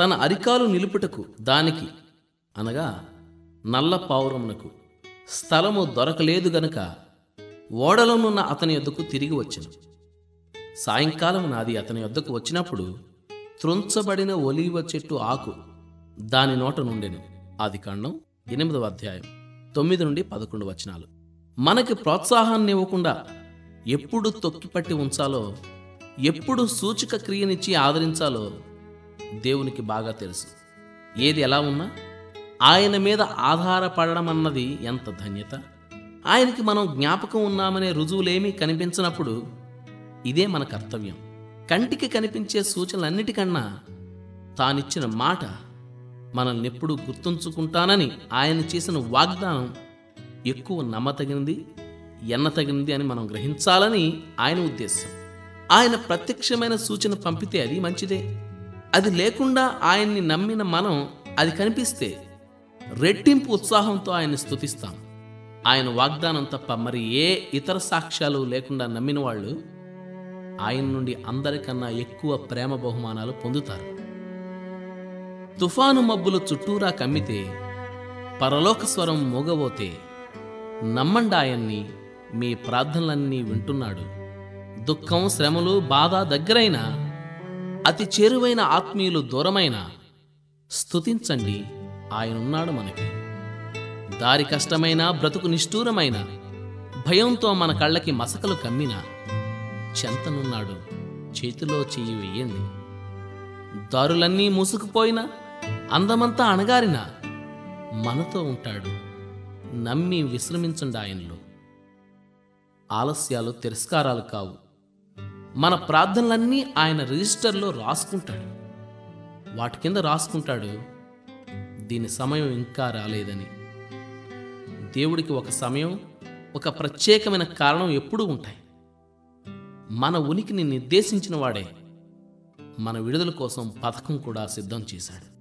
తన అరికాలు నిలుపుటకు దానికి అనగా నల్ల పావురమునకు స్థలము దొరకలేదు గనుక ఓడలోనున్న అతని యొద్దకు తిరిగి వచ్చెను. సాయంకాలం నాది అతని యొద్దకు వచ్చినప్పుడు త్రుంచబడిన ఒలీవ చెట్టు ఆకు దాని నోట నుండెను. ఆది కాండం ఎనిమిదవ అధ్యాయం తొమ్మిది నుండి పదకొండు వచనాలు. మనకి ప్రోత్సాహాన్ని ఇవ్వకుండా ఎప్పుడు తొక్కిపట్టి ఉంచాలో ఎప్పుడు సూచక క్రియనిచ్చి ఆదరించాలో దేవునికి బాగా తెలుసు. ఏది ఎలా ఉన్నా ఆయన మీద ఆధారపడడం అన్నది ఎంత ధన్యత? ఆయనకి మనం జ్ఞాపకం ఉన్నామనే రుజువులేమీ కనిపించినప్పుడు ఇదే మన కర్తవ్యం. కంటికి కనిపించే సూచనలన్నిటికన్నా తానిచ్చిన మాట మనల్ని ఎప్పుడూ గుర్తుంచుకుంటానని ఆయన చేసిన వాగ్దానం ఎక్కువ నమ్మతగినది ఎన్నతగినది అని మనం గ్రహించాలని ఆయన ఉద్దేశం. ఆయన ప్రత్యక్షమైన సూచన పంపితే అది మంచిదే. అది లేకుండా ఆయన్ని నమ్మిన మనం అది కనిపిస్తే రెట్టింపు ఉత్సాహంతో ఆయన్ని స్థుతిస్తాం ఆయన వాగ్దానం తప్ప మరి ఏ ఇతర సాక్ష్యాలు లేకుండా నమ్మిన వాళ్ళు ఆయన నుండి అందరికన్నా ఎక్కువ ప్రేమ బహుమానాలు పొందుతారు. తుఫాను మబ్బులు చుట్టూరా కమ్మితే పరలోక స్వరం మోగబోతే నమ్మండి ఆయన్ని మీ ప్రార్థనలన్నీ వింటున్నాడు. దుఃఖం శ్రమలు బాధ దగ్గరైనా అతి చేరువైన ఆత్మీయులు దూరమైన స్తుతించండి ఆయనున్నాడు మనకి. దారి కష్టమైన బ్రతుకు నిష్ఠూరమైన భయంతో మన కళ్ళకి మసకలు కమ్మిన చెంతనున్నాడు. చేతిలో చెయ్యి వెయ్యండి దారులన్నీ మూసుకుపోయినా అందమంతా అణగారిన మనతో ఉంటాడు. నమ్మి విశ్రమించండి ఆయనలో. ఆలస్యాలు తిరస్కారాలు కావు. మన ప్రార్థనలన్నీ ఆయన రిజిస్టర్లో రాసుకుంటాడు. వాటి కింద రాసుకుంటాడు దీని సమయం ఇంకా రాలేదని. దేవుడికి ఒక సమయం ఒక ప్రత్యేకమైన కారణం ఎప్పుడూ ఉంటాయి. మన ఉనికిని నిర్దేశించిన వాడే మన విడుదల కోసం పథకం కూడా సిద్ధం చేశాడు.